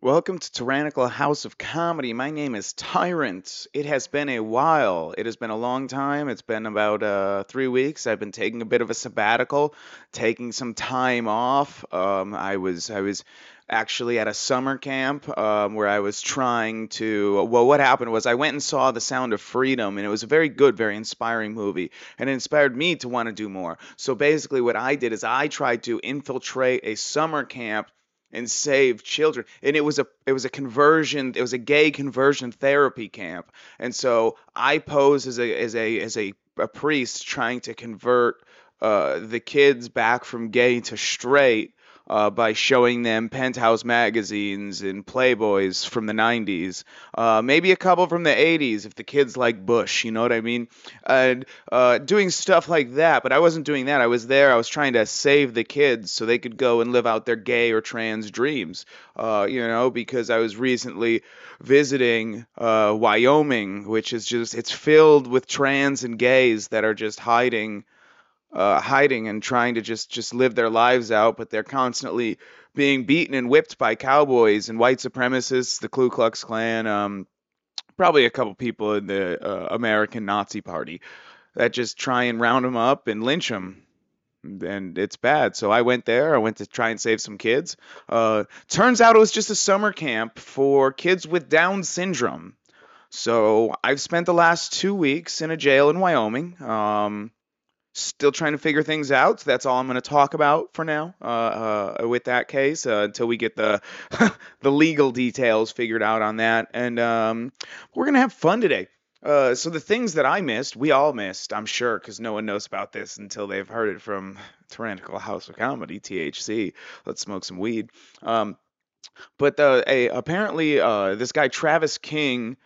Welcome to Tyrannical House of Comedy. My name is Tyrant. It has been a while. It has been a long time. It's been about uh, three weeks. I've been taking a bit of a sabbatical, taking some time off. Um, I was I was actually at a summer camp um, where I was trying to. Well, what happened was I went and saw The Sound of Freedom, and it was a very good, very inspiring movie, and it inspired me to want to do more. So basically, what I did is I tried to infiltrate a summer camp and save children. And it was a it was a conversion it was a gay conversion therapy camp. And so i pose as a as a as a, a priest trying to convert uh, the kids back from gay to straight uh, by showing them penthouse magazines and playboys from the 90s uh, maybe a couple from the 80s if the kids like bush you know what i mean? And uh, doing stuff like that but i wasn't doing that. I was there i was trying to save the kids so they could go and live out their gay or trans dreams uh, you know because i was recently visiting uh, wyoming which is just it's filled with trans and gays that are just hiding uh, hiding and trying to just just live their lives out, but they're constantly being beaten and whipped by cowboys and white supremacists, the Ku Klux Klan, um, probably a couple people in the uh, American Nazi Party that just try and round them up and lynch them. And it's bad. So I went there. I went to try and save some kids. Uh, turns out it was just a summer camp for kids with Down syndrome. So I've spent the last two weeks in a jail in Wyoming. Um, still trying to figure things out. So that's all I'm going to talk about for now uh, uh, with that case uh, until we get the the legal details figured out on that. And um, we're going to have fun today. Uh, so the things that I missed, we all missed, I'm sure, because no one knows about this until they've heard it from Tyrannical House of Comedy, THC. Let's smoke some weed. Um, but uh, a, apparently, uh, this guy Travis King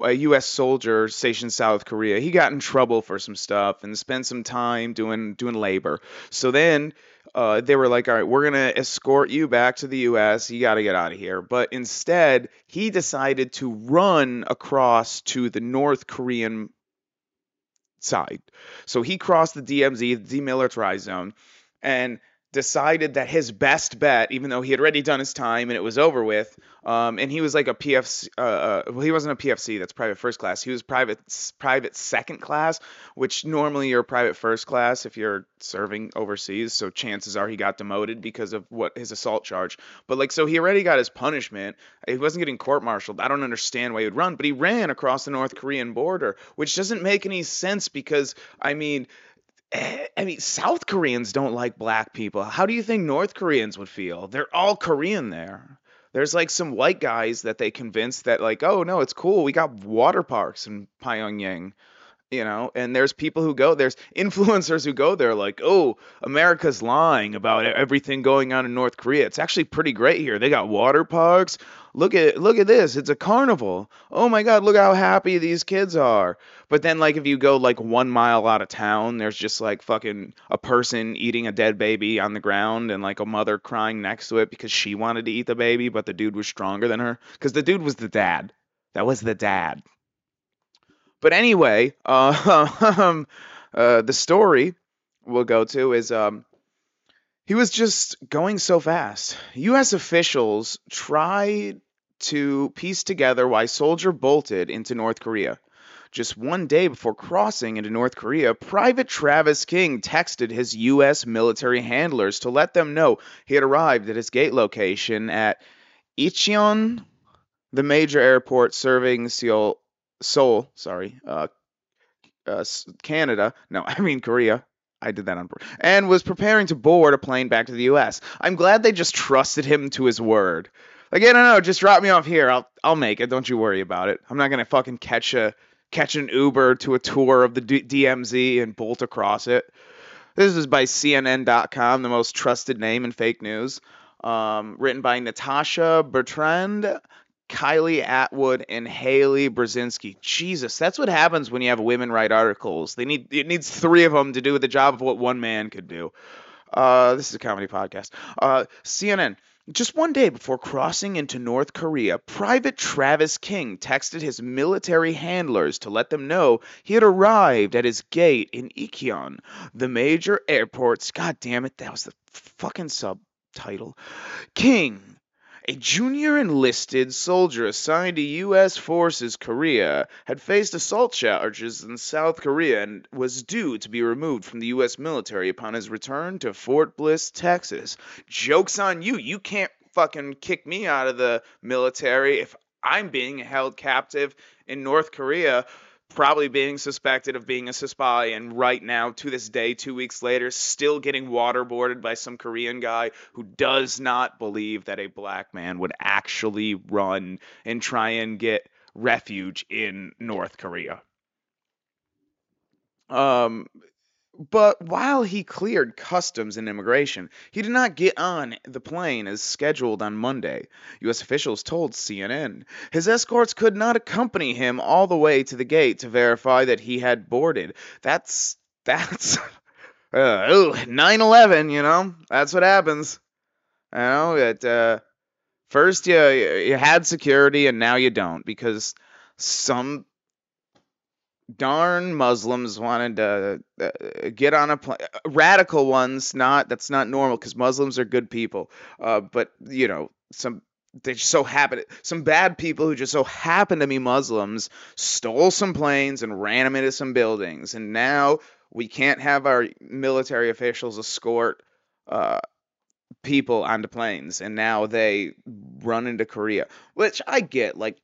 a U.S. soldier stationed South Korea. He got in trouble for some stuff and spent some time doing doing labor. So then uh, they were like, "All right, we're gonna escort you back to the U.S. You got to get out of here." But instead, he decided to run across to the North Korean side. So he crossed the DMZ, the demilitarized zone, and decided that his best bet, even though he had already done his time and it was over with, um, and he was like a PFC, uh, uh, well, he wasn't a PFC, that's private first class. He was private private second class, which normally you're private first class if you're serving overseas. So chances are he got demoted because of what his assault charge. But like, so he already got his punishment. He wasn't getting court-martialed. I don't understand why he would run, but he ran across the North Korean border, which doesn't make any sense because I mean Eh, I mean, South Koreans don't like black people. How do you think North Koreans would feel? They're all Korean there. There's like some white guys that they convinced that like, oh no, it's cool. We got water parks in Pyongyang, you know. And there's people who go. There's influencers who go there like, oh, America's lying about everything going on in North Korea. It's actually pretty great here. They got water parks. Look at look at this. It's a carnival. Oh my God, look how happy these kids are. But then like if you go like one mile out of town, there's just like fucking a person eating a dead baby on the ground and like a mother crying next to it because she wanted to eat the baby, but the dude was stronger than her. Because the dude was the dad. That was the dad. But anyway, uh, uh, the story we'll go to is um, he was just going so fast. U.S. officials tried to piece together why Soldier bolted into North Korea. Just one day before crossing into North Korea, Private Travis King texted his U.S. military handlers to let them know he had arrived at his gate location at Incheon, the major airport serving Seoul, Seoul sorry, uh, uh, Canada. No, I mean Korea. I did that on purpose. And was preparing to board a plane back to the U.S. I'm glad they just trusted him to his word. Like, yeah, no, no, just drop me off here. I'll, I'll make it. Don't you worry about it. I'm not gonna fucking catch a catch an Uber to a tour of the D- DMZ and bolt across it. This is by CNN.com, the most trusted name in fake news. Um, written by Natasha Bertrand, Kylie Atwood, and Haley Brzezinski. Jesus, that's what happens when you have women write articles. They need it needs three of them to do the job of what one man could do. Uh, this is a comedy podcast. Uh, CNN. Just one day before crossing into North Korea, Private Travis King texted his military handlers to let them know he had arrived at his gate in Incheon, the major airports. God damn it, that was the fucking subtitle. King A junior enlisted soldier assigned to U.S. Forces Korea had faced assault charges in South Korea and was due to be removed from the U.S. military upon his return to Fort Bliss, Texas. Joke's on you. You can't fucking kick me out of the military if I'm being held captive in North Korea probably being suspected of being a spy, and right now, to this day, two weeks later, still getting waterboarded by some Korean guy who does not believe that a black man would actually run and try and get refuge in North Korea. Um, but while he cleared customs and immigration, he did not get on the plane as scheduled on Monday, U.S. officials told CNN. His escorts could not accompany him all the way to the gate to verify that he had boarded. That's. That's. Uh, ooh, 9/11, you know, that's what happens. You know, it, uh, first you you had security and now you don't because some darn Muslims wanted to uh, get on a plane. Radical ones, not that's not normal because Muslims are good people. Uh, but you know, some they just so happen some bad people who just so happen to be Muslims stole some planes and ran them into some buildings, and now we can't have our military officials escort. Uh, people onto planes and now they run into Korea, which I get. Like,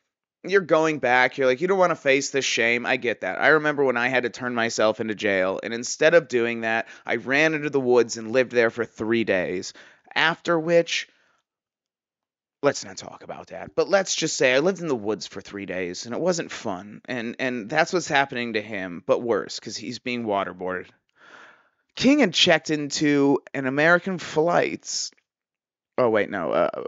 you're going back. You're like, you don't want to face this shame. I get that. I remember when I had to turn myself into jail, and instead of doing that, I ran into the woods and lived there for three days. After which, let's not talk about that. But let's just say I lived in the woods for three days, and it wasn't fun. And and that's what's happening to him, but worse, because he's being waterboarded. King had checked into an American flights. Oh wait, no. Uh,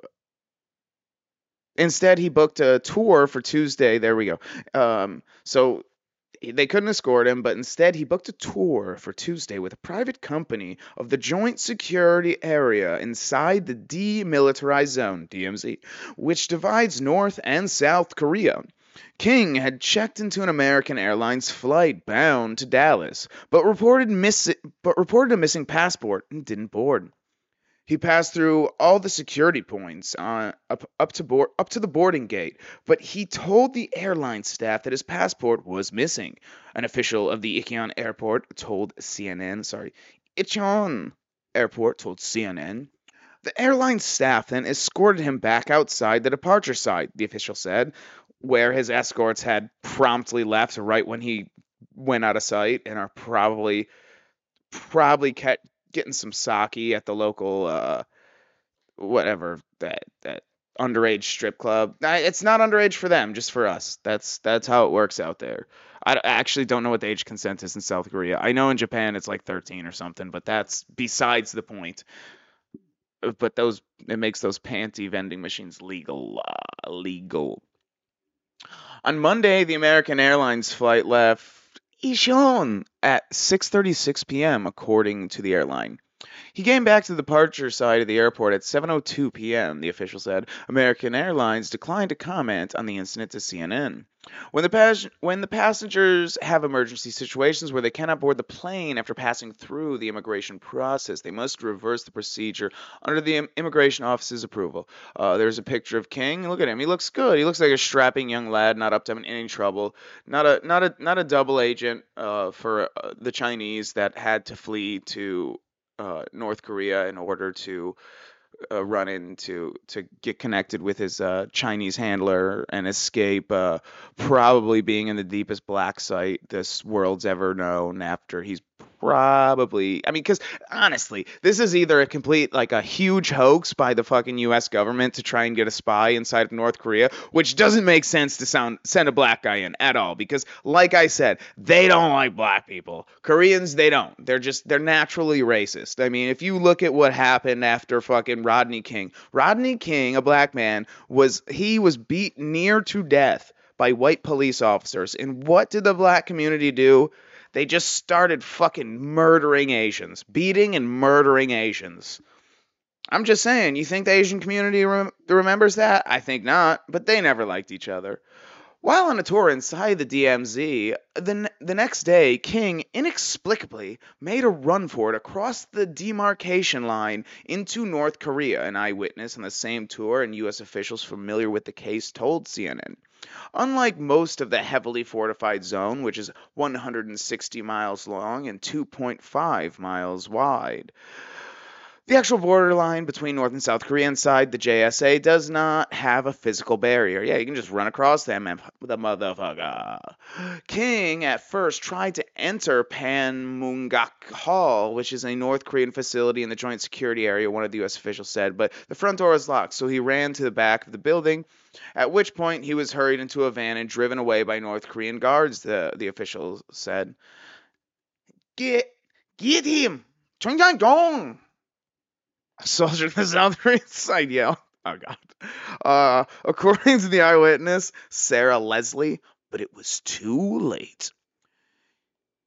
Instead, he booked a tour for Tuesday. There we go. Um, so they couldn't escort him, but instead he booked a tour for Tuesday with a private company of the Joint Security Area inside the Demilitarized Zone, DMZ, which divides North and South Korea. King had checked into an American Airlines flight bound to Dallas, but reported miss- but reported a missing passport and didn't board. He passed through all the security points uh, up up to up to the boarding gate, but he told the airline staff that his passport was missing. An official of the Incheon airport told CNN, sorry, Incheon airport told CNN. The airline staff then escorted him back outside the departure site, the official said, where his escorts had promptly left right when he went out of sight and are probably probably kept getting some sake at the local uh, whatever that that underage strip club. It's not underage for them, just for us. That's that's how it works out there. I actually don't know what the age consent is in South Korea. I know in Japan it's like 13 or something, but that's besides the point. But those it makes those panty vending machines legal. Uh, legal. On Monday, the American Airlines flight left Incheon at 6:36 p.m. according to the airline. He came back to the departure side of the airport at 7:02 p.m., the official said. American Airlines declined to comment on the incident to CNN. When the, pas- when the passengers have emergency situations where they cannot board the plane after passing through the immigration process, they must reverse the procedure under the immigration office's approval. Uh, there's a picture of King. Look at him. He looks good. He looks like a strapping young lad, not up to any trouble. Not a not a not a double agent uh, for uh, the Chinese that had to flee to uh, North Korea in order to uh, run into to get connected with his uh, Chinese handler and escape uh, probably being in the deepest black site this world's ever known after he's probably i mean because honestly this is either a complete like a huge hoax by the fucking us government to try and get a spy inside of north korea which doesn't make sense to sound send a black guy in at all because like i said they don't like black people. Koreans they don't. They're just they're naturally racist. I mean if you look at what happened after fucking rodney king rodney king a black man was he was beat near to death by white police officers. And what did the black community do they just started fucking murdering Asians, beating and murdering Asians. I'm just saying, you think the Asian community rem- remembers that? I think not, but they never liked each other. While on a tour inside the DMZ, the, the next day, King inexplicably made a run for it across the demarcation line into North Korea. An eyewitness on the same tour and U.S. officials familiar with the case told CNN. Unlike most of the heavily fortified zone, which is 160 miles long and 2.5 miles wide, the actual borderline between North and South Korea inside the JSA does not have a physical barrier. Yeah, you can just run across them and the motherfucker. King at first tried to enter Panmunjom Hall, which is a North Korean facility in the joint security area, one of the U.S. officials said, but the front door was locked, so he ran to the back of the building, at which point he was hurried into a van and driven away by North Korean guards, the, the official said. Get, get him! Dong! Soldier in the South Korean side. Oh God. Uh, according to the eyewitness, Sarah Leslie, but it was too late.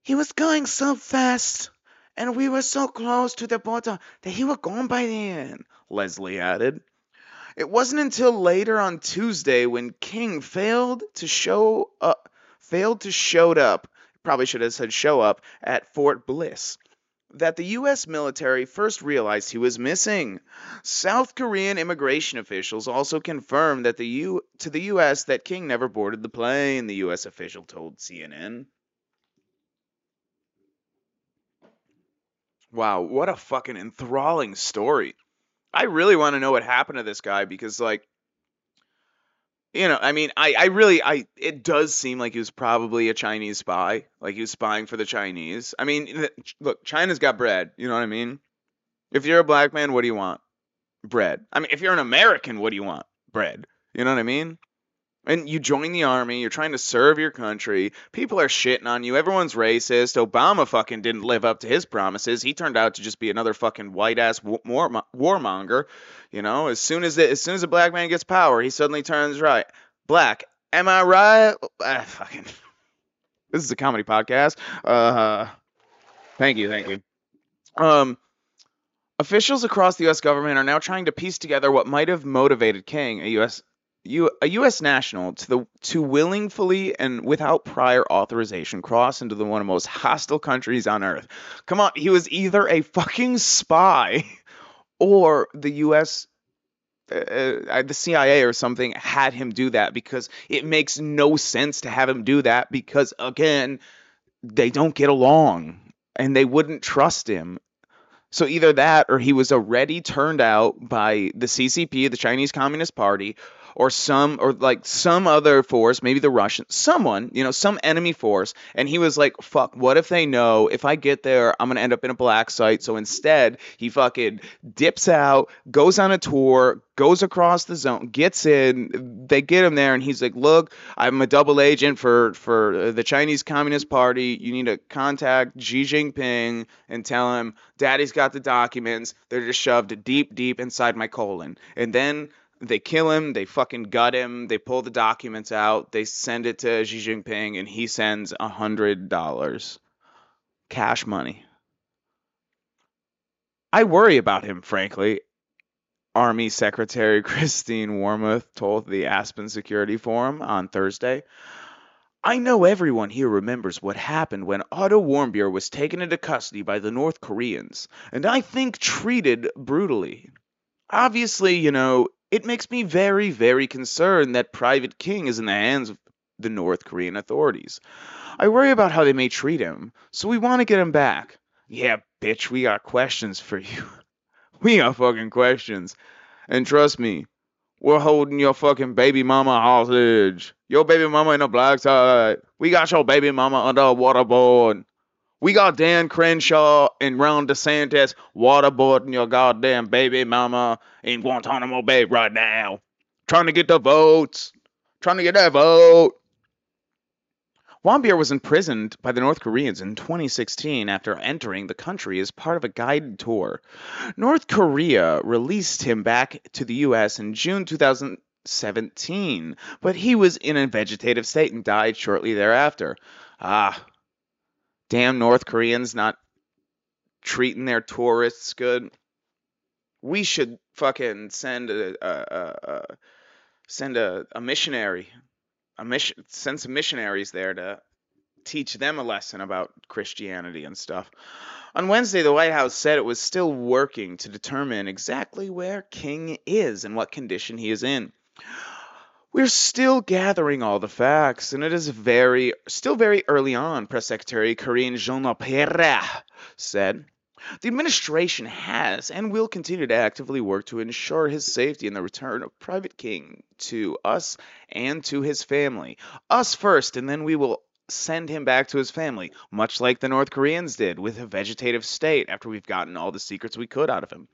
He was going so fast, and we were so close to the border that he was gone by then, Leslie added. It wasn't until later on Tuesday when King failed to show up, failed to showed up, probably should have said show up, at Fort Bliss that the U.S. military first realized he was missing. South Korean immigration officials also confirmed that the U- to the U.S. that King never boarded the plane, the U.S. official told CNN. Wow, what a fucking enthralling story. I really want to know what happened to this guy because, like, you know, I mean, I, I really, I, it does seem like he was probably a Chinese spy, like he was spying for the Chinese. I mean, look, China's got bread. You know what I mean? If you're a black man, what do you want? Bread. I mean, if you're an American, what do you want? Bread. You know what I mean? And you join the army, you're trying to serve your country. People are shitting on you. Everyone's racist. Obama fucking didn't live up to his promises. He turned out to just be another fucking white ass war, warmonger. You know, as soon as as soon as a black man gets power, he suddenly turns right. Black, am I right? Ah, fucking. This is a comedy podcast. Uh, thank you, thank you. Um, officials across the U.S. government are now trying to piece together what might have motivated King, a U.S. U, a U.S. national to the to willingly and without prior authorization cross into the one of the most hostile countries on earth. Come on, he was either a fucking spy or the U.S. Uh, uh, the CIA or something had him do that because it makes no sense to have him do that because again they don't get along and they wouldn't trust him so either that or he was already turned out by the CCP, the Chinese Communist Party, or some or like some other force, maybe the Russians, someone, you know, some enemy force. And he was like, fuck, what if they know if I get there, I'm gonna end up in a black site. So instead, he fucking dips out, goes on a tour, goes across the zone, gets in. They get him there, and he's like, "Look, I'm a double agent for for the Chinese Communist Party. You need to contact Xi Jinping and tell him Daddy's got the documents. They're just shoved deep, deep inside my colon." And then they kill him, they fucking gut him, they pull the documents out, they send it to Xi Jinping, and he sends a hundred dollars. Cash money. I worry about him, frankly. Army Secretary Christine Wormuth told the Aspen Security Forum on Thursday. I know everyone here remembers what happened when Otto Warmbier was taken into custody by the North Koreans, and I think treated brutally. Obviously, you know, it makes me very, very concerned that Private King is in the hands of the North Korean authorities. I worry about how they may treat him, so we want to get him back. Yeah, bitch, we got questions for you. we got fucking questions. And trust me, we're holding your fucking baby mama hostage. Your baby mama in the black side. We got your baby mama under waterboard. We got Dan Crenshaw and Ron DeSantis waterboarding your goddamn baby mama in Guantanamo Bay right now. Trying to get the votes. Trying to get that vote. Warmbier was imprisoned by the North Koreans in 2016 after entering the country as part of a guided tour. North Korea released him back to the U.S. in June 2017, but he was in a vegetative state and died shortly thereafter. Ah, damn North Koreans not treating their tourists good. We should fucking send a, a, a, a send a, a missionary a mission, send some missionaries there to teach them a lesson about Christianity and stuff. On Wednesday, the White House said it was still working to determine exactly where King is and what condition he is in. We're still gathering all the facts, and it is very, still very early on, Press Secretary Karine Jean-Pierre said. The administration has and will continue to actively work to ensure his safety and the return of Private King to us and to his family. Us first, and then we will send him back to his family, much like the North Koreans did with a vegetative state after we've gotten all the secrets we could out of him.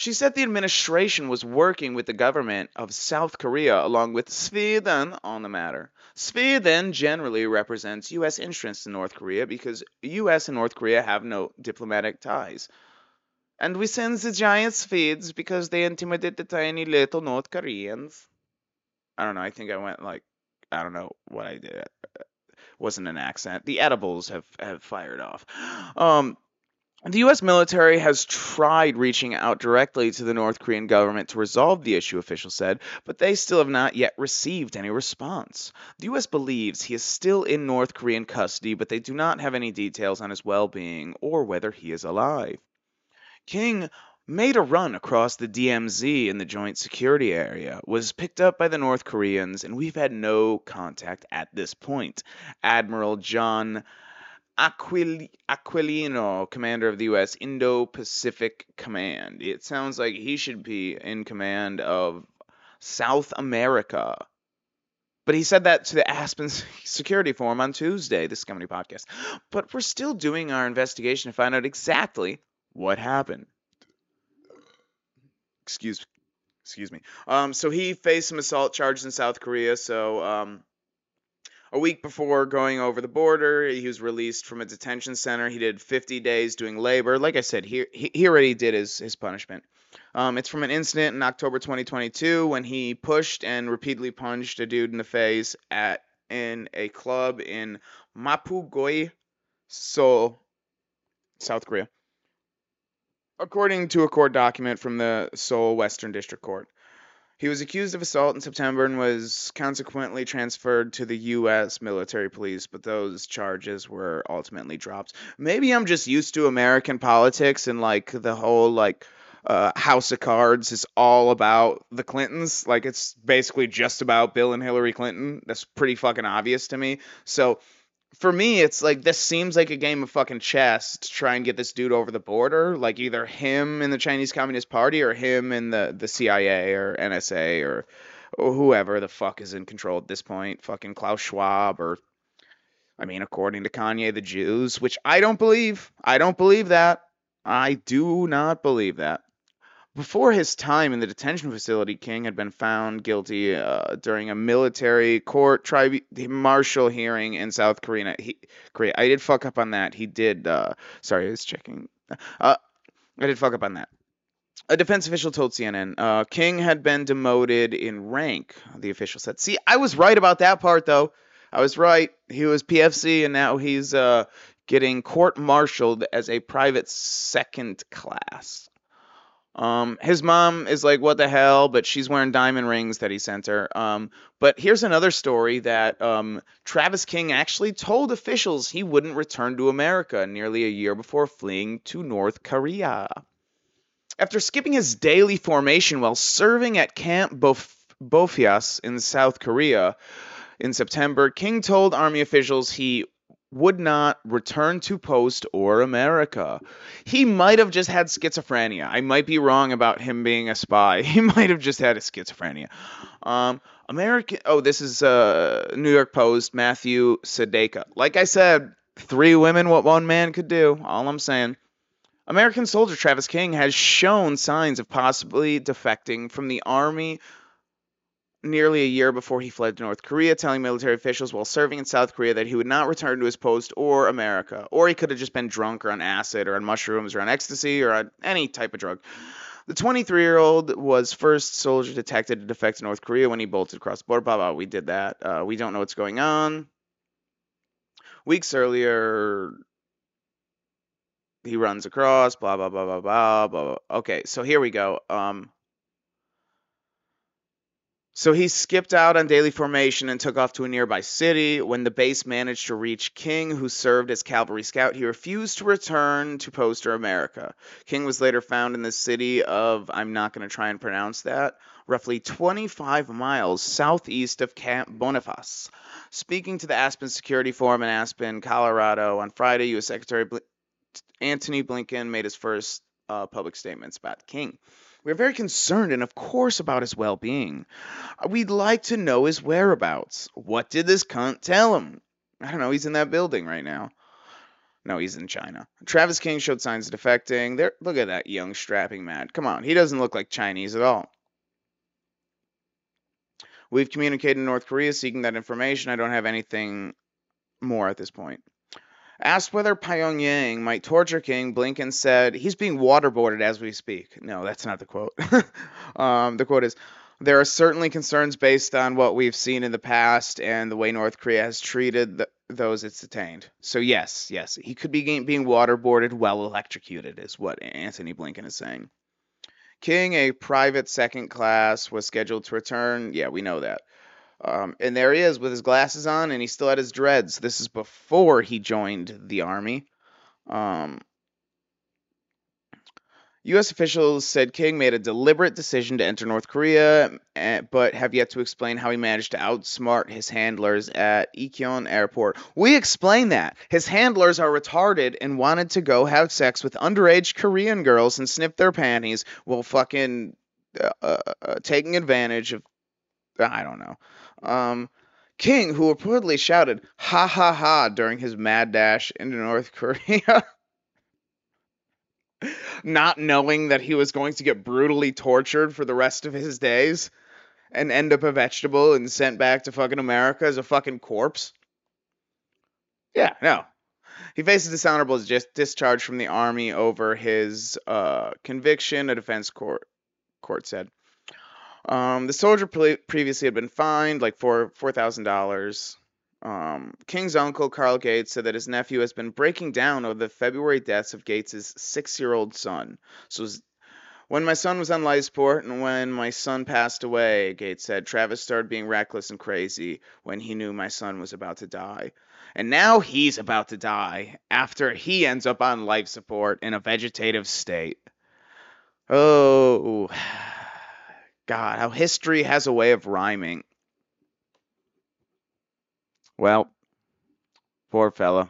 She said the administration was working with the government of South Korea along with Sweden on the matter. Sweden generally represents U.S. interests in North Korea because U.S. and North Korea have no diplomatic ties. And we send the giant Swedes because they intimidate the tiny little North Koreans. I don't know. I think I went like, I don't know what I did. It wasn't an accent. The edibles have, have fired off. Um, the U.S. military has tried reaching out directly to the North Korean government to resolve the issue, officials said, but they still have not yet received any response. The U.S. believes he is still in North Korean custody, but they do not have any details on his well being or whether he is alive. King made a run across the DMZ in the joint security area, was picked up by the North Koreans, and we've had no contact at this point. Admiral John Aquil- Aquilino, commander of the U.S. Indo-Pacific Command. It sounds like he should be in command of South America. But he said that to the Aspen Security Forum on Tuesday, this company podcast. But we're still doing our investigation to find out exactly what happened. Excuse, excuse me. Um, so he faced some assault charges in South Korea. So um, a week before going over the border, he was released from a detention center. He did 50 days doing labor. Like I said, he, he already did his, his punishment. Um, it's from an incident in October 2022 when he pushed and repeatedly punched a dude in the face at in a club in Mapugoi, Seoul, South Korea. According to a court document from the Seoul Western District Court. He was accused of assault in September and was consequently transferred to the U.S. military police, but those charges were ultimately dropped. Maybe I'm just used to American politics and like the whole like uh, House of Cards is all about the Clintons. Like it's basically just about Bill and Hillary Clinton. That's pretty fucking obvious to me. So for me, it's like this seems like a game of fucking chess to try and get this dude over the border. Like either him in the Chinese Communist Party or him in the, the CIA or NSA or, or whoever the fuck is in control at this point. Fucking Klaus Schwab or, I mean, according to Kanye, the Jews, which I don't believe. I don't believe that. I do not believe that. Before his time in the detention facility, King had been found guilty uh, during a military court tribe martial hearing in South Korea. He, Korea. I did fuck up on that. He did. Uh, sorry, I was checking. Uh, I did fuck up on that. A defense official told CNN uh, King had been demoted in rank. The official said, "See, I was right about that part, though. I was right. He was PFC, and now he's uh, getting court-martialed as a private second class." Um, his mom is like, what the hell? But she's wearing diamond rings that he sent her. Um, but here's another story that um, Travis King actually told officials he wouldn't return to America nearly a year before fleeing to North Korea. After skipping his daily formation while serving at Camp Bof- Bophius in South Korea in September, King told Army officials he would not return to post or America. He might have just had schizophrenia. I might be wrong about him being a spy. He might have just had a schizophrenia. Um, American. Oh, this is uh, New York Post. Matthew Sedacca. Like I said, three women, what one man could do. All I'm saying. American soldier Travis King has shown signs of possibly defecting from the army nearly a year before he fled to North Korea, telling military officials while serving in South Korea that he would not return to his post or America. Or he could have just been drunk or on acid or on mushrooms or on ecstasy or on any type of drug. The 23 year old was first soldier detected to defect to North Korea when he bolted across the border. Blah, blah, we did that. Uh, we don't know what's going on. Weeks earlier, he runs across, blah, blah, blah, blah, blah, blah. blah. Okay, so here we go. Um, So he skipped out on daily formation and took off to a nearby city. When the base managed to reach King, who served as cavalry scout, he refused to return to Poster America. King was later found in the city of, I'm not going to try and pronounce that, roughly 25 miles southeast of Camp Boniface. Speaking to the Aspen Security Forum in Aspen, Colorado on Friday, U.S. Secretary Bl- Antony Blinken made his first uh, public statements about King. We're very concerned and, of course, about his well being. Uh, we'd like to know his whereabouts. What did this cunt tell him? I don't know, he's in that building right now. No, he's in China. Travis King showed signs of defecting. There, look at that young strapping man. Come on, he doesn't look like Chinese at all. We've communicated to North Korea seeking that information. I don't have anything more at this point. Asked whether Pyongyang might torture King, Blinken said he's being waterboarded as we speak. No, that's not the quote. um, the quote is There are certainly concerns based on what we've seen in the past and the way North Korea has treated the, those it's detained. So, yes, yes, he could be being waterboarded, well electrocuted, is what Antony Blinken is saying. King, a private second class, was scheduled to return. Yeah, we know that. Um, and there he is with his glasses on, and he still had his dreads. This is before he joined the army. Um, U.S. officials said King made a deliberate decision to enter North Korea, eh, but have yet to explain how he managed to outsmart his handlers at Incheon Airport. We explain that. His handlers are retarded and wanted to go have sex with underage Korean girls and snip their panties while fucking uh, uh, uh taking advantage of. I don't know. Um, King, who reportedly shouted "ha ha ha" during his mad dash into North Korea, not knowing that he was going to get brutally tortured for the rest of his days and end up a vegetable and sent back to fucking America as a fucking corpse. Yeah, no. He faces dishonorable discharge from the army over his uh, conviction, a defense court court said. Um, the soldier pre- previously had been fined like four four thousand dollars. Um, King's uncle Carl Gates said that his nephew has been breaking down over the February deaths of Gates's six-year-old son. So when my son was on life support and when my son passed away, Gates said, Travis started being reckless and crazy when he knew my son was about to die. And now he's about to die after he ends up on life support in a vegetative state. Oh. God, how history has a way of rhyming. Well, poor fella.